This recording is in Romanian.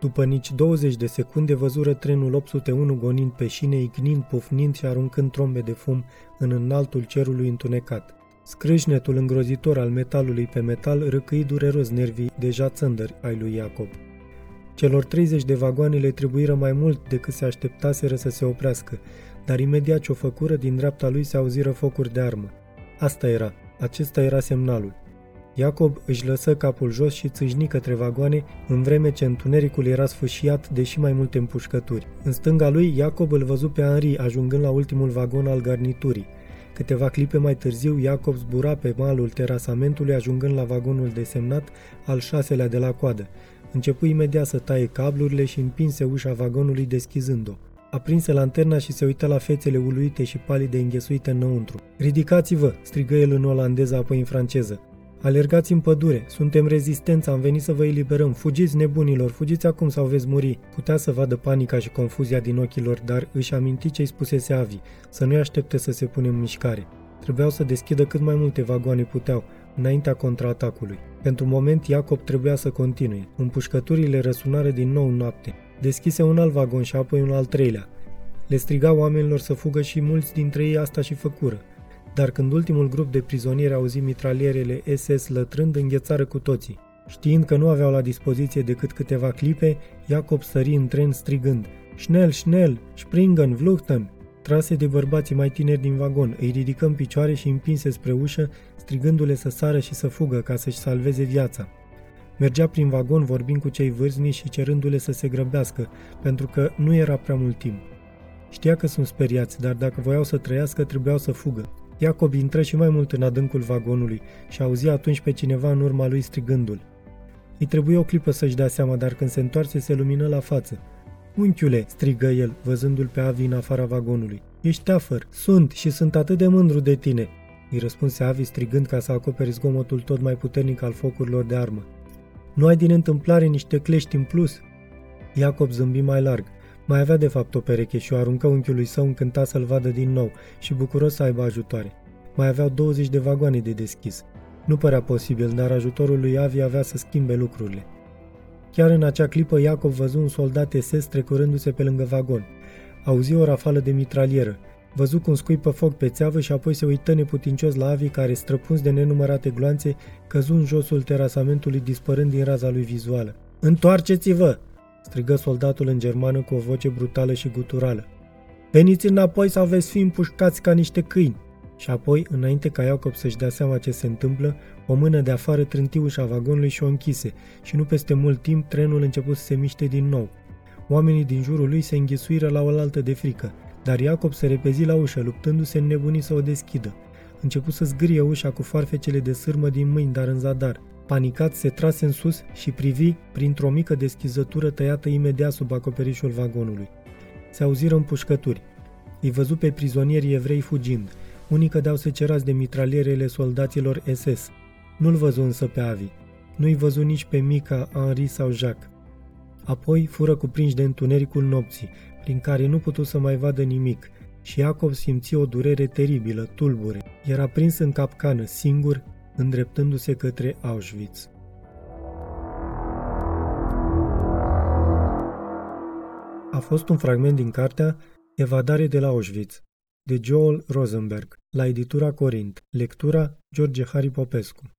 După nici 20 de secunde văzură trenul 801 gonind pe șine, ignind, pufnind și aruncând trombe de fum în înaltul cerului întunecat. Scrâșnetul îngrozitor al metalului pe metal răcâi dureros nervii deja țândări ai lui Iacob. Celor 30 de vagoane le trebuiră mai mult decât se așteptaseră să se oprească, dar imediat ce o făcură, din dreapta lui se auziră focuri de armă. Asta era, acesta era semnalul. Iacob își lăsă capul jos și țâșni către vagoane, în vreme ce întunericul era sfâșiat de și mai multe împușcături. În stânga lui, Iacob îl văzu pe Henri ajungând la ultimul vagon al garniturii. Câteva clipe mai târziu, Iacob zbura pe malul terasamentului, ajungând la vagonul desemnat al șaselea de la coadă. Începu imediat să taie cablurile și împinse ușa vagonului deschizând-o. Aprinse lanterna și se uită la fețele uluite și palide înghesuite înăuntru. Ridicați-vă!" strigă el în olandeză, apoi în franceză. Alergați în pădure, suntem rezistența, am venit să vă eliberăm, fugiți nebunilor, fugiți acum sau veți muri. Putea să vadă panica și confuzia din ochii lor, dar își aminti ce îi spusese Avi, să nu-i aștepte să se pună în mișcare. Trebuiau să deschidă cât mai multe vagoane puteau, înaintea contraatacului. Pentru moment, Iacob trebuia să continue. Împușcăturile răsunare din nou noapte. Deschise un alt vagon și apoi un al treilea. Le striga oamenilor să fugă și mulți dintre ei asta și făcură. Dar când ultimul grup de prizonieri auzi mitralierele SS lătrând, înghețară cu toții. Știind că nu aveau la dispoziție decât câteva clipe, Iacob sări în tren strigând Schnell, schnell, springen, vluchten! Trase de bărbații mai tineri din vagon, îi ridică în picioare și împinse spre ușă, strigându-le să sară și să fugă ca să-și salveze viața. Mergea prin vagon vorbind cu cei vârstnici și cerându-le să se grăbească, pentru că nu era prea mult timp. Știa că sunt speriați, dar dacă voiau să trăiască, trebuiau să fugă. Iacob intră și mai mult în adâncul vagonului și auzi atunci pe cineva în urma lui strigându-l. Îi trebuie o clipă să-și dea seama, dar când se întoarce se lumină la față. Unchiule, strigă el, văzându-l pe Avi în afara vagonului. Ești teafăr, sunt și sunt atât de mândru de tine, îi răspunse Avi strigând ca să acoperi zgomotul tot mai puternic al focurilor de armă. Nu ai din întâmplare niște clești în plus? Iacob zâmbi mai larg. Mai avea de fapt o pereche și o aruncă unchiului său încântat să-l vadă din nou și bucuros să aibă ajutoare. Mai aveau 20 de vagoane de deschis. Nu părea posibil, dar ajutorul lui Avi avea să schimbe lucrurile. Chiar în acea clipă, Iacob văzu un soldat SS trecurându-se pe lângă vagon. Auzi o rafală de mitralieră. Văzu cum scuipă foc pe țeavă și apoi se uită neputincios la Avi care, străpuns de nenumărate gloanțe, căzu în josul terasamentului dispărând din raza lui vizuală. Întoarceți-vă!" Strigă soldatul în germană cu o voce brutală și guturală. Veniți înapoi sau veți fi împușcați ca niște câini! Și apoi, înainte ca Iacob să-și dea seama ce se întâmplă, o mână de afară trânti ușa vagonului și o închise și nu peste mult timp trenul început să se miște din nou. Oamenii din jurul lui se înghesuiră la oaltă de frică, dar Iacob se repezi la ușă, luptându-se nebunii să o deschidă. Început să zgârie ușa cu farfecele de sârmă din mâini, dar în zadar. Panicat, se trase în sus și privi printr-o mică deschizătură tăiată imediat sub acoperișul vagonului. Se auziră împușcături. Îi văzu pe prizonierii evrei fugind. Unii cădeau secerați de mitralierele soldaților SS. Nu-l văzu însă pe Avi. Nu-i văzu nici pe Mica, Henri sau Jacques. Apoi fură cuprinși de întunericul nopții, prin care nu putu să mai vadă nimic, și Iacob simți o durere teribilă, tulbure. Era prins în capcană, singur, îndreptându-se către Auschwitz. A fost un fragment din cartea Evadare de la Auschwitz, de Joel Rosenberg, la editura Corint, lectura George Harry Popescu.